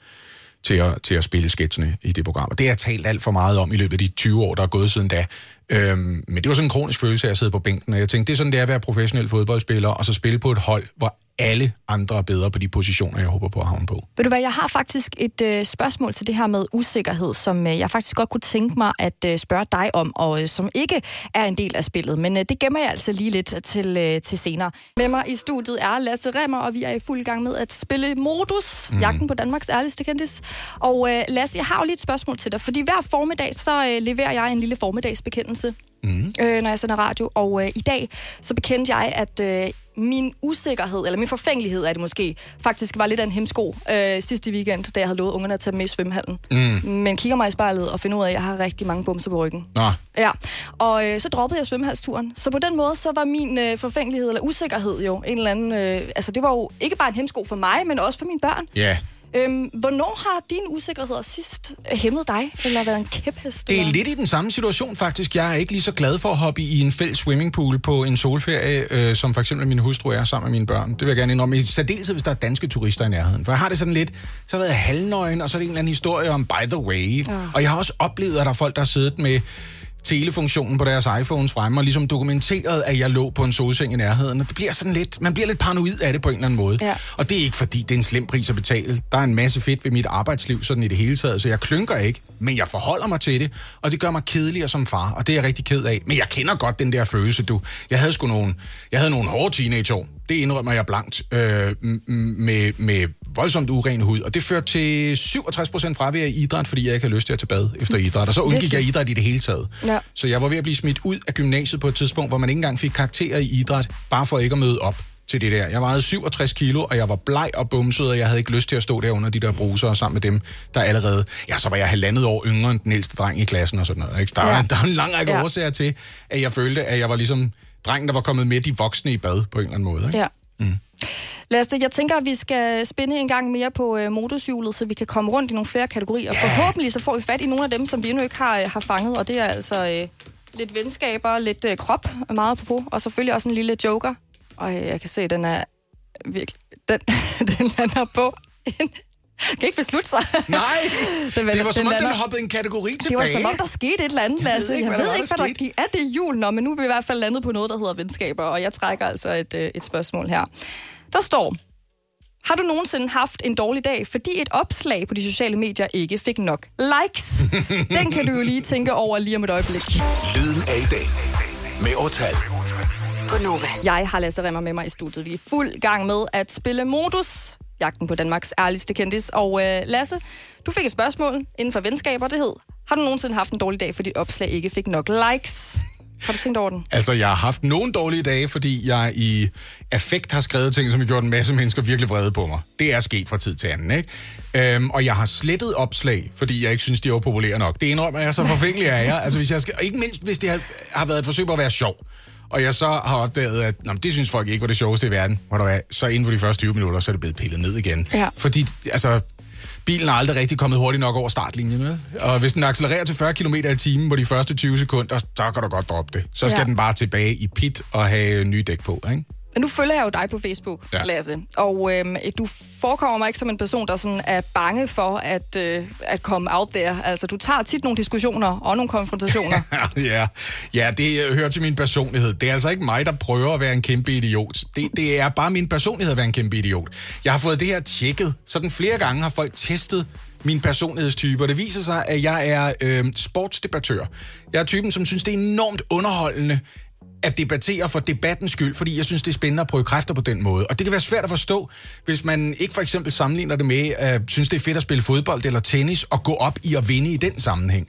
til at, til at spille sketchene i det program. Og det har jeg talt alt for meget om i løbet af de 20 år, der er gået siden da. Øhm, men det var sådan en kronisk følelse at jeg sidde på bænken, og jeg tænkte, det er sådan, det er at være professionel fodboldspiller, og så spille på et hold, hvor alle andre er bedre på de positioner, jeg håber på at havne på. Ved du hvad, jeg har faktisk et øh, spørgsmål til det her med usikkerhed, som øh, jeg faktisk godt kunne tænke mig at øh, spørge dig om, og øh, som ikke er en del af spillet, men øh, det gemmer jeg altså lige lidt til, øh, til senere. Med mig i studiet er Lasse Remmer, og vi er i fuld gang med at spille Modus, mm. jagten på Danmarks ærligste kendis. Og øh, Lasse, jeg har jo lige et spørgsmål til dig, fordi hver formiddag, så øh, leverer jeg en lille formiddagsbekendelse mm. øh, når jeg sender radio. Og øh, i dag, så bekendte jeg, at øh, min usikkerhed, eller min forfængelighed er det måske, faktisk var lidt af en hemsko øh, sidste weekend, da jeg havde lovet ungerne at tage med i svømmehallen. Mm. Men kigger mig i spejlet og finder ud af, at jeg har rigtig mange bumser på ryggen. Nå. Ja, og øh, så droppede jeg svømmehalsturen. Så på den måde, så var min øh, forfængelighed, eller usikkerhed jo, en eller anden... Øh, altså, det var jo ikke bare en hemsko for mig, men også for mine børn. Ja. Yeah. Øhm, hvornår har dine usikkerheder sidst hæmmet dig, eller været en kæphest? Det er eller? lidt i den samme situation faktisk. Jeg er ikke lige så glad for at hoppe i en fælles swimmingpool på en solferie, øh, som for eksempel min hustru er sammen med mine børn. Det vil jeg gerne indrømme. I særdeleshed, hvis der er danske turister i nærheden. For jeg har det sådan lidt, så har jeg været halvnøgen, og så er det en eller anden historie om by the way. Ja. Og jeg har også oplevet, at der er folk, der har siddet med telefunktionen på deres iPhones fremme, og ligesom dokumenteret, at jeg lå på en solseng i nærheden. Og det bliver sådan lidt, man bliver lidt paranoid af det på en eller anden måde. Ja. Og det er ikke fordi, det er en slem pris at betale. Der er en masse fedt ved mit arbejdsliv, sådan i det hele taget, så jeg klynker ikke, men jeg forholder mig til det, og det gør mig kedeligere som far, og det er jeg rigtig ked af. Men jeg kender godt den der følelse, du. Jeg havde sgu nogle, jeg havde nogle hårde teenageår. Det indrømmer jeg blankt, øh, med, med voldsomt uren hud. Og det førte til 67% fravær i idræt, fordi jeg ikke havde lyst til at tage bad efter idræt. Og så undgik jeg idræt i det hele taget. Ja. Så jeg var ved at blive smidt ud af gymnasiet på et tidspunkt, hvor man ikke engang fik karakterer i idræt, bare for ikke at møde op til det der. Jeg vejede 67 kilo, og jeg var bleg og bumset, og jeg havde ikke lyst til at stå der under de der bruser sammen med dem, der allerede... Ja, så var jeg halvandet år yngre end den ældste dreng i klassen og sådan noget. Ikke? Der, ja. der er en lang række ja. årsager til, at jeg følte, at jeg var ligesom drengen, der var kommet med de voksne i bad på en eller anden måde. Ikke? Ja. Mm. Lasse, jeg tænker, at vi skal spænde en gang mere på øh, motorhjulet, så vi kan komme rundt i nogle flere kategorier. Yeah. Forhåbentlig så får vi fat i nogle af dem, som vi endnu ikke har, øh, har fanget, og det er altså øh, lidt venskaber, lidt øh, krop, meget på, og selvfølgelig også en lille joker. Og øh, jeg kan se, at den er virkelig... Den, den lander på en kan ikke beslutte sig. Nej, den, det var som om, lander- den hoppede en kategori tilbage. Det var som om, der skete et eller andet, Jeg ved Lasse. ikke, Jeg hvad ved der ikke, hvad der der gik. Er det jul? Nå, men nu er vi i hvert fald landet på noget, der hedder venskaber, og jeg trækker altså et, øh, et spørgsmål her. Der står, har du nogensinde haft en dårlig dag, fordi et opslag på de sociale medier ikke fik nok likes? Den kan du jo lige tænke over lige om et øjeblik. Lyden af i dag. Med Årtal. Gunova. Jeg har Lasse Remmer med mig i studiet. Vi er fuld gang med at spille Modus, jagten på Danmarks ærligste kendis. Og øh, Lasse, du fik et spørgsmål inden for venskaber, det hed, har du nogensinde haft en dårlig dag, fordi dit opslag ikke fik nok likes? Har du tænkt over den? Altså, jeg har haft nogle dårlige dage, fordi jeg i affekt har skrevet ting, som har gjort en masse mennesker virkelig vrede på mig. Det er sket fra tid til anden, ikke? Øhm, og jeg har slettet opslag, fordi jeg ikke synes, de var populære nok. Det indrømmer jeg, så forfængelig af jeg. Altså, hvis jeg skal, og ikke mindst, hvis det har, har været et forsøg på at være sjov. Og jeg så har opdaget, at nå, det synes folk ikke var det sjoveste i verden. Hvor der er, så inden for de første 20 minutter, så er det blevet pillet ned igen. Ja. Fordi, altså, bilen er aldrig rigtig kommet hurtigt nok over startlinjen. Vel? Og hvis den accelererer til 40 km i timen på de første 20 sekunder, så kan du godt droppe det. Så skal Ja. den bare tilbage i pit og have nye dæk på. Ikke? Men nu følger jeg jo dig på Facebook, Ja. Lasse. Og øhm, du forekommer mig ikke som en person, der sådan er bange for at, øh, at komme out there. Altså, du tager tit nogle diskussioner og nogle konfrontationer. ja. ja, det øh, hører til min personlighed. Det er altså ikke mig, der prøver at være en kæmpe idiot. Det, det er bare min personlighed at være en kæmpe idiot. Jeg har fået det her tjekket. Sådan flere gange har folk testet min personlighedstype, og det viser sig, at jeg er øh, sportsdebattør. Jeg er typen, som synes, det er enormt underholdende at debattere for debattens skyld, fordi jeg synes, det er spændende at prøve kræfter på den måde. Og det kan være svært at forstå, hvis man ikke for eksempel sammenligner det med, at synes, det er fedt at spille fodbold eller tennis, og gå op i at vinde i den sammenhæng.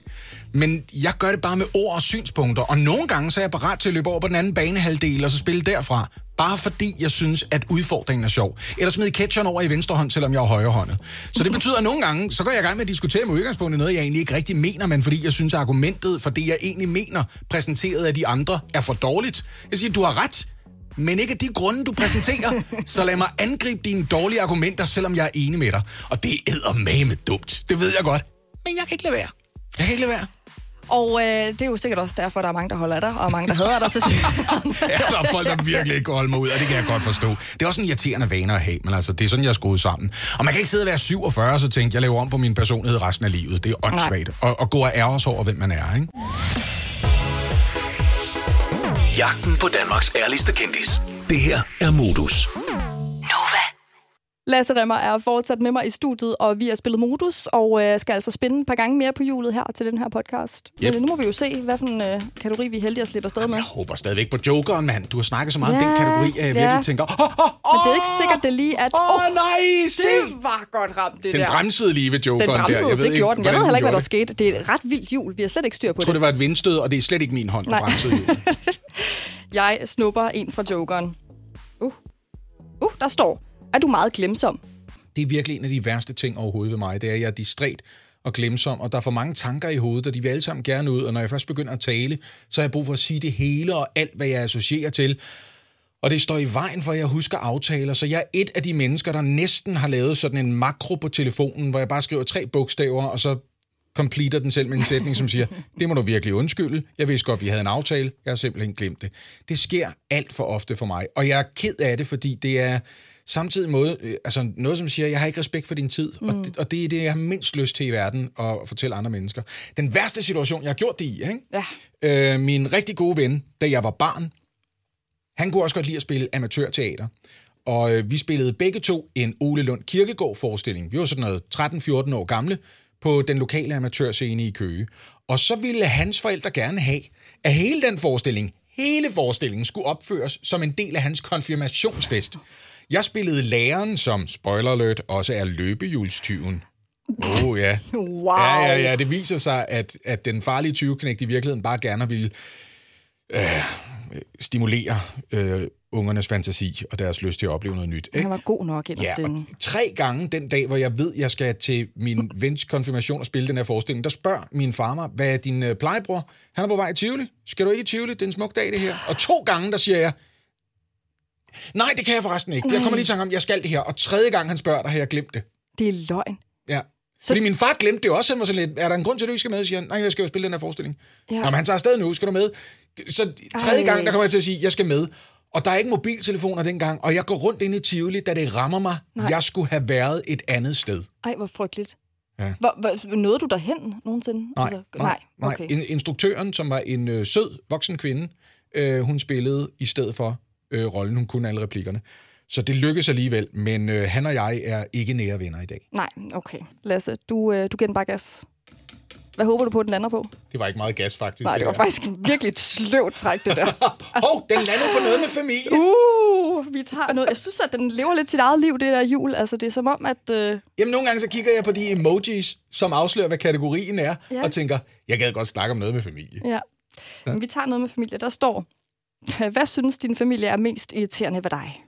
Men jeg gør det bare med ord og synspunkter, og nogle gange så er jeg parat til at løbe over på den anden banehalvdel og så spille derfra. Bare fordi jeg synes, at udfordringen er sjov. Eller smide catcheren over i venstre hånd, selvom jeg er højrehåndet. Så det betyder, at nogle gange, så går jeg i gang med at diskutere med udgangspunkt i noget, jeg egentlig ikke rigtig mener, men fordi jeg synes, at argumentet for det, jeg egentlig mener, præsenteret af de andre, er for dårligt. Jeg siger, du har ret, men ikke af de grunde, du præsenterer. så lad mig angribe dine dårlige argumenter, selvom jeg er enig med dig. Og det er med dumt. Det ved jeg godt. Men jeg kan ikke lade være. Jeg kan ikke lade være og øh, det er jo sikkert også derfor, der er mange, der holder af dig, og mange, der hader dig til. Ja, der er folk, der virkelig ikke kan holde mig ud, og det kan jeg godt forstå. Det er også en irriterende vane at have, men altså, det er sådan, jeg er skruet sammen. Og man kan ikke sidde og være 47 og så tænke, jeg laver om på min personlighed resten af livet. Det er åndssvagt. Og, og gå og ærge sig over, hvem man er, ikke? Jagten på Danmarks ærligste kendis. Det her er Modus. Lasse Remmer er fortsat med mig i studiet, og vi har spillet modus, og øh, skal altså spænde et par gange mere på hjulet her til den her podcast. Yep. Men nu må vi jo se, hvad for en øh, kategori vi er heldige at slippe afsted med. Jeg håber stadigvæk på Jokeren, mand. Du har snakket så meget ja, om den kategori, at jeg ja. virkelig tænker, åh, åh, åh, Men det er ikke sikkert, det lige at... Åh, oh, nej, se! Det var godt ramt, det Den der. bremsede lige ved Jokeren Den bremsede, der. Jeg ved det ikke, gjorde den. Jeg ved heller ikke, hvad der skete. Det er et ret vildt hjul. Vi har slet ikke styr på Jeg tror, det. det var et vindstød, og det er slet ikke min hånd, der Nej. bremsede hjulet. Jeg snupper en fra jokeren. Uh. Uh, der står, er du meget glemsom? Det er virkelig en af de værste ting overhovedet ved mig, det er, at jeg er distræt og glemsom, og der er for mange tanker i hovedet, og de vil alle sammen gerne ud, og når jeg først begynder at tale, så har jeg brug for at sige det hele og alt, hvad jeg associerer til. Og det står i vejen for, at jeg husker aftaler, så jeg er et af de mennesker, der næsten har lavet sådan en makro på telefonen, hvor jeg bare skriver tre bogstaver, og så completer den selv med en sætning, som siger, det må du virkelig undskylde. Jeg vidste godt, vi havde en aftale. Jeg har simpelthen glemt det. Det sker alt for ofte for mig, og jeg er ked af det, fordi det er samtidig måde, øh, altså noget, som siger, jeg har ikke respekt for din tid, mm. og, det, og det er det, jeg har mindst lyst til i verden at fortælle andre mennesker. Den værste situation, jeg har gjort det i, ikke? Ja. Øh, min rigtig gode ven, da jeg var barn, han kunne også godt lide at spille amatørteater. Og øh, vi spillede begge to en Ole Lund Kirkegaard-forestilling. Vi var sådan noget 13-14 år gamle på den lokale amatørscene i Køge. Og så ville hans forældre gerne have, at hele den forestilling, hele forestillingen, skulle opføres som en del af hans konfirmationsfest. Jeg spillede læreren, som, spoiler alert, også er løbehjulstyven. Åh oh, ja. Wow. Ja, ja, ja. Det viser sig, at, at den farlige 20 i virkeligheden bare gerne ville øh, stimulere øh, ungernes fantasi og deres lyst til at opleve noget nyt. Ikke? Han var god nok inderst Ja, inde. tre gange den dag, hvor jeg ved, jeg skal til min vens konfirmation og spille den her forestilling, der spørger min far mig, hvad er din øh, plejebror? Han er på vej i Tivoli. Skal du ikke i Tivoli? Det er en smuk dag, det her. Og to gange, der siger jeg, nej, det kan jeg forresten ikke. Jeg kommer lige i tanke om, jeg skal det her. Og tredje gang, han spørger, der har jeg glemt det. Det er løgn. Ja. Så... Fordi min far glemte det også. Han var sådan lidt, er der en grund til, at du ikke skal med? Siger han, nej, jeg skal jo spille den her forestilling. Ja. Nå, men han tager afsted nu, skal du med? Så tredje Ej. gang, der kommer jeg til at sige, jeg skal med. Og der er ikke mobiltelefoner dengang, og jeg går rundt ind i Tivoli, da det rammer mig. Nej. Jeg skulle have været et andet sted. Ej, hvor frygteligt. Ja. Hvor, hvor, nåede du derhen nogensinde? Nej, altså, nej, nej. okay. In- instruktøren, som var en øh, sød, voksen kvinde, øh, hun spillede i stedet for øh, rollen. Hun kunne alle replikkerne. Så det lykkedes alligevel, men øh, han og jeg er ikke nære venner i dag. Nej, okay. Lasse, du, øh, du giver den bare gas. Hvad håber du på, den lander på? Det var ikke meget gas, faktisk. Nej, det var her. faktisk virkelig et sløvt træk, det der. Åh, oh, den landede på noget med familie. Uh, vi tager noget. Jeg synes, at den lever lidt sit eget liv, det der jul. Altså, det er som om, at... Øh... Jamen, nogle gange så kigger jeg på de emojis, som afslører, hvad kategorien er, Ja. ja. og tænker, jeg gad godt snakke om noget med familie. Ja. Men vi tager noget med familie. Der står, hvad synes din familie er mest irriterende ved dig?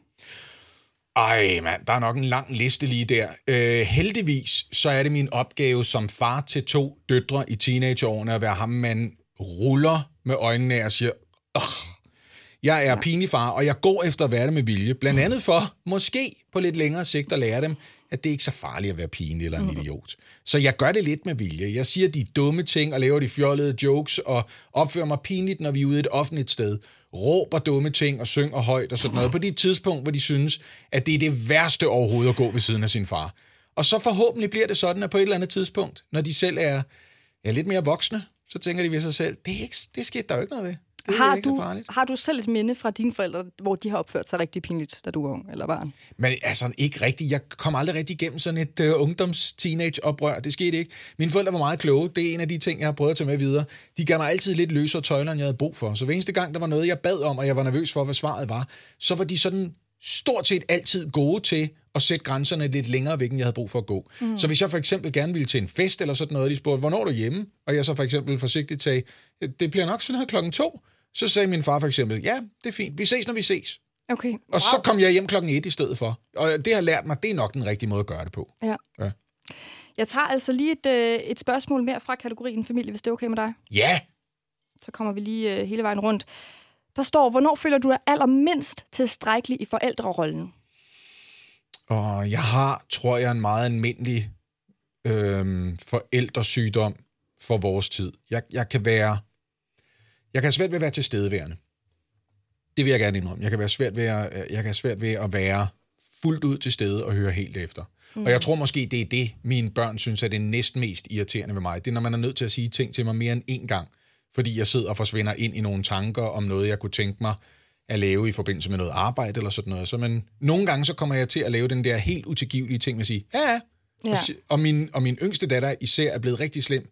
Ej, mand, der er nok en lang liste lige der. Øh, heldigvis, så er det min opgave som far til to døtre i teenageårene at være ham, man ruller med øjnene af og siger, Åh, jeg er pinlig far, og jeg går efter at være det med vilje. Blandt andet for, måske på lidt længere sigt, at lære dem, at det ikke er så farligt at være pinlig eller en idiot. Så jeg gør det lidt med vilje. Jeg siger de dumme ting og laver de fjollede jokes og opfører mig pinligt, når vi er ude et offentligt sted. Råber dumme ting og synger højt og sådan noget på det tidspunkt, hvor de synes, at det er det værste overhovedet at gå ved siden af sin far. Og så forhåbentlig bliver det sådan, at på et eller andet tidspunkt, når de selv er, er lidt mere voksne, så tænker de ved sig selv, det, er ikke, det skete der jo ikke noget ved. Det Har ikke du, farligt. har du selv et minde fra dine forældre, hvor de har opført sig rigtig pinligt, da du var ung eller barn? Men altså ikke rigtigt. Jeg kom aldrig rigtig igennem sådan et uh, ungdoms-teenage-oprør. Det skete ikke. Mine forældre var meget kloge. Det er en af de ting, jeg har prøvet at tage med videre. De gav mig altid lidt løsere tøjler, end jeg havde brug for. Så hver eneste gang, der var noget, jeg bad om, og jeg var nervøs for, hvad svaret var, så var de sådan stort set altid gode til at sætte grænserne lidt længere væk, end jeg havde brug for at gå. Mm. Så hvis jeg for eksempel gerne ville til en fest eller sådan noget, de spurgte, hvornår er du hjemme? Og jeg så for eksempel forsigtigt sagde, det bliver nok sådan her klokken to. Så sagde min far for eksempel, ja, det er fint. Vi ses, når vi ses. Okay. Og så kom jeg hjem klokken et i stedet for. Og det har lært mig, det er nok den rigtige måde at gøre det på. Ja. Ja. Jeg tager altså lige et, øh, et spørgsmål mere fra kategorien familie, hvis det er okay med dig. Ja, Så kommer vi lige øh, hele vejen rundt. Der står, hvornår føler du dig allermindst tilstrækkelig i forældrerollen? og jeg har, tror jeg, en meget almindelig øhm, forældresygdom for vores tid. Jeg, jeg kan være... Jeg kan have svært ved at være tilstedeværende. Det vil jeg gerne indrømme. Jeg kan, være svært ved at, jeg kan have svært ved at være fuldt ud til stede og høre helt efter. Mm. Og jeg tror måske, det er det, mine børn synes er det næsten mest irriterende ved mig. Det er, når man er nødt til at sige ting til mig mere end én gang, fordi jeg sidder og forsvinder ind i nogle tanker om noget, jeg kunne tænke mig at lave i forbindelse med noget arbejde eller sådan noget. Så men nogle gange så kommer jeg til at lave den der helt utilgivelige ting med at sige, ja, ja. Ja. Og, min, og min yngste datter især er blevet rigtig slem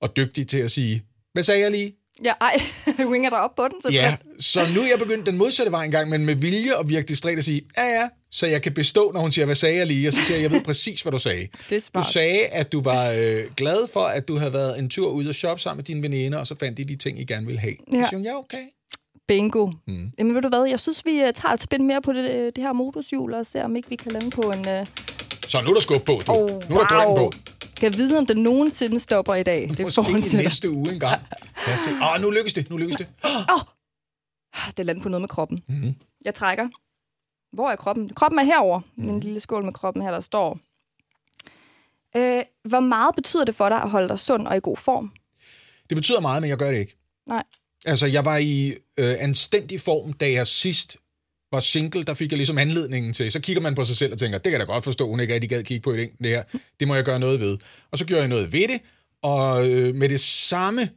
og dygtig til at sige, hvad sagde jeg lige? Ja, ej, winger dig op på den Ja, simpelthen. så nu er jeg begyndt den modsatte vej engang, men med vilje og virkelig distræt at sige, ja, ja, så jeg kan bestå, når hun siger, hvad sagde jeg lige? Og så siger jeg, jeg ved præcis, hvad du sagde. Det er Du smart. sagde, at du var øh, glad for, at du havde været en tur ud og shoppe sammen med dine veninder, og så fandt de de ting, I gerne ville have. Ja. Ja. Så siger hun, ja, okay. Bingo. Mm. Jamen ved du hvad, jeg synes, vi øh, tager et spin mere på det, øh, det her motorhjul, og ser om ikke vi kan lande på en... Uh... Så nu er der skub på, du. Oh, nu er der drøn på. Kan jeg vide, om det nogensinde stopper i dag? Det Måske i næste uge engang. Lad os se. Åh, nu lykkes det, nu lykkes det. Det lander på noget med kroppen. Mm-hmm. Jeg trækker. Hvor er kroppen? Kroppen er herover. Mm. Min lille skål med kroppen her, der står. Øh, hvor meget betyder det for dig at holde dig sund og i god form? Det betyder meget, men jeg gør det ikke. Nej. Altså, jeg var i øh, anstændig form, da jeg sidst var single, der fik jeg ligesom anledningen til. Så kigger man på sig selv og tænker, det kan jeg da godt forstå, hun ikke rigtig gad kigge på i det her. Det må jeg gøre noget ved. Og så gjorde jeg noget ved det, og øh, med det samme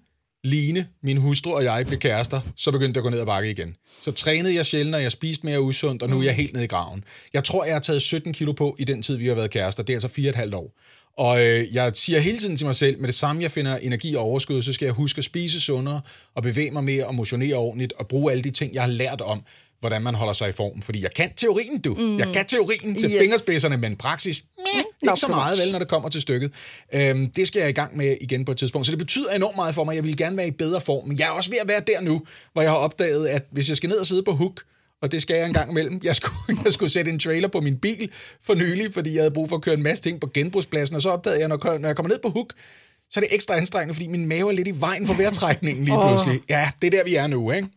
Line, min hustru og jeg blev kærester, så begyndte jeg at gå ned ad bakke igen. Så trænede jeg sjældent, og jeg spiste mere usundt, og nu er jeg helt nede i graven. Jeg tror, jeg har taget 17 kilo på i den tid, vi har været kærester. Det er altså fire og et halvt år. Og øh, jeg siger hele tiden til mig selv, med det samme jeg finder energi og overskud, så skal jeg huske at spise sundere, og bevæge mig mere, og motionere ordentligt, og bruge alle de ting, jeg har lært om, hvordan man holder sig i form. Fordi jeg kan teorien, du. Mm. Jeg kan teorien til Yes. fingerspidserne, men praksis, meh, Not ikke så meget vel, når det kommer til stykket. Øhm, det skal jeg i gang med igen på et tidspunkt. Så det betyder enormt meget for mig. Jeg vil gerne være i bedre form. Men jeg er også ved at være der nu, hvor jeg har opdaget, at hvis jeg skal ned og sidde på hook, og det skal jeg en gang imellem. Jeg skulle, jeg skulle sætte en trailer på min bil for nylig, fordi jeg havde brug for at køre en masse ting på genbrugspladsen, og så opdagede jeg, når, når jeg kommer ned på hook, så er det ekstra anstrengende, fordi min mave er lidt i vejen for vejrtrækningen lige Åh. pludselig. Ja, det er der, vi er nu, ikke?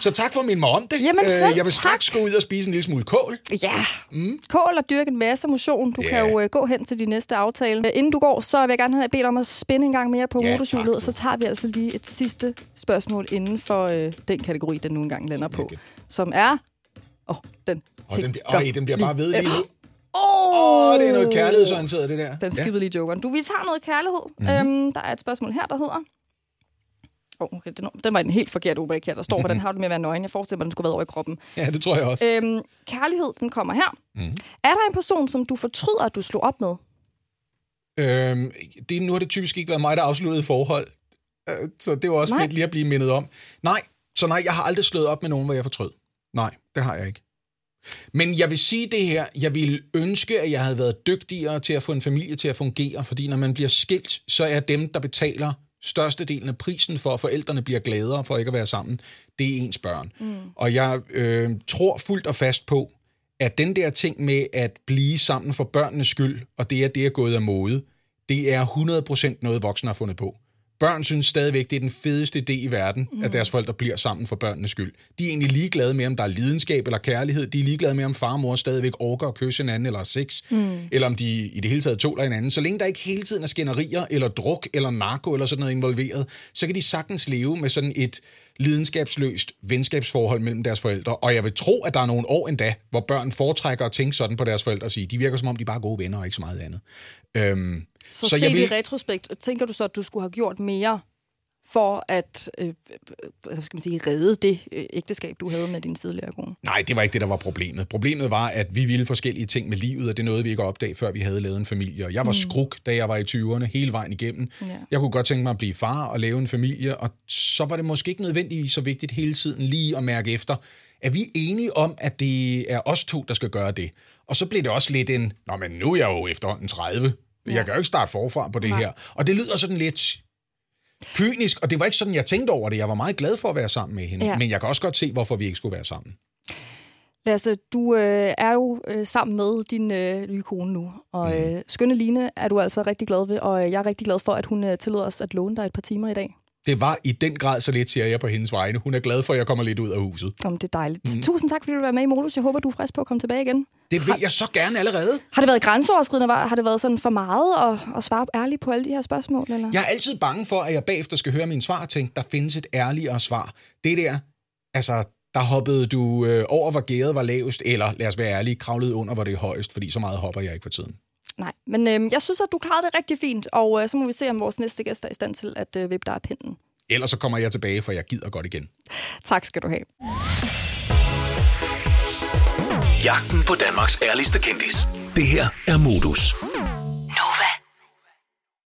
Så tak for min mig om det. Jamen, selv jeg vil tak. straks gå ud og spise en lille smule kål. Ja. Mm. Kål og dyrke en masse motion. Du Ja. kan jo uh, gå hen til din næste aftale. Uh, inden du går, så vil jeg gerne have bedt om at spænde en gang mere på Ja, motorhjulet, tak, og så tager vi altså lige et sidste spørgsmål inden for uh, den kategori, den nu engang lander på, som er... Åh, oh, den Og den, bliver- øj, den bliver bare ved lige nu. Åh, Åh, det er noget kærlighedsorienteret, det der. Den Ja. skippede lige jokeren. Du, vi tager noget kærlighed. Mhm. Mm-hmm. Øhm, der er et spørgsmål her, der hedder... Oh, okay, den, den var en helt forkert rubrik her. Der står, hvordan har du med at være nøgen? Jeg forestiller mig, den skulle være over i kroppen. Ja, det tror jeg også. Øhm, kærlighed, den kommer her. Mhm. Er der en person, som du fortryder, at du slog op med? Øhm, det, nu har det typisk ikke været mig, der afsluttede forhold. Øh, Så det var også Nej. fedt lige at blive mindet om. Nej, så nej, jeg har aldrig slået op med nogen, hvor jeg fortrød. Nej, det har jeg ikke. Men jeg vil sige det her, jeg ville ønske, at jeg havde været dygtigere til at få en familie til at fungere, fordi når man bliver skilt, så er dem, der betaler størstedelen af prisen for, at forældrene bliver gladere for ikke at være sammen, det er ens børn. Mm. Og jeg øh, tror fuldt og fast på, at den der ting med at blive sammen for børnenes skyld, og det er det er gået af mode, det er 100% noget, voksne har fundet på. Børn synes stadigvæk, det er den fedeste idé i verden, mm. at deres forældre bliver sammen for børnenes skyld. De er egentlig ligeglade med, om der er lidenskab eller kærlighed. De er ligeglade med, om far og mor stadigvæk orker at kysse hinanden eller sex, mm. eller om de i det hele taget tåler hinanden. Så længe der ikke hele tiden er skænderier, eller druk, eller narko, eller sådan noget involveret, så kan de sagtens leve med sådan et lidenskabsløst venskabsforhold mellem deres forældre. Og jeg vil tro, at der er nogle år endda, hvor børn foretrækker at tænke sådan på deres forældre og sige, de virker som om, de bare er gode venner og ikke så meget andet. Øhm, Så, så set vil... i retrospekt, tænker du så, at du skulle have gjort mere for at øh, hvad skal man sige, redde det øh, ægteskab, du havde med din tidligere kone? Nej, det var ikke det, der var problemet. Problemet var, at vi ville forskellige ting med livet, og det nåede vi ikke at opdage, før vi havde lavet en familie. Og jeg var mm. skruk, da jeg var i 20'erne, hele vejen igennem. Ja. Jeg kunne godt tænke mig at blive far og lave en familie, og så var det måske ikke nødvendigvis så vigtigt hele tiden lige at mærke efter, er vi enige om, at det er os to, der skal gøre det? Og så blev det også lidt en, nå, men nu er jeg jo efterhånden 30. Ja. Jeg kan jo ikke starte forfra på det Nej. her. Og det lyder sådan lidt kynisk, og det var ikke sådan, jeg tænkte over det. Jeg var meget glad for at være sammen med hende, Ja. men jeg kan også godt se, hvorfor vi ikke skulle være sammen. Lasse, du øh, er jo øh, sammen med din øh, nye kone nu, og øh, skønne Line er du altså rigtig glad ved, og øh, jeg er rigtig glad for, at hun øh, tillod os at låne dig et par timer i dag. Det var i den grad så lidt, siger jeg på hendes vegne. Hun er glad for, at jeg kommer lidt ud af huset. Om det er dejligt. Mm. Tusind tak, fordi du være med i Modus. Jeg håber, du er frisk på at komme tilbage igen. Det vil jeg så gerne allerede. Har det været grænseoverskridende? Var- Har det været sådan for meget at, at svare ærligt på alle de her spørgsmål? Eller? Jeg er altid bange for, at jeg bagefter skal høre mine svar og tænke, der findes et ærligere svar. Det der, altså, der hoppede du øh, over, hvor gæret var lavest, eller lad os være ærlige, kravlede under, hvor det er højest, fordi så meget hopper jeg ikke for tiden. Nej, men øh, jeg synes, at du klarede det rigtig fint, og øh, så må vi se, om vores næste gæst er i stand til at øh, vippe dig af pinden. Ellers så kommer jeg tilbage, for jeg gider godt igen. Tak skal du have. Jagten på Danmarks ærligste kendis. Det her er Modus.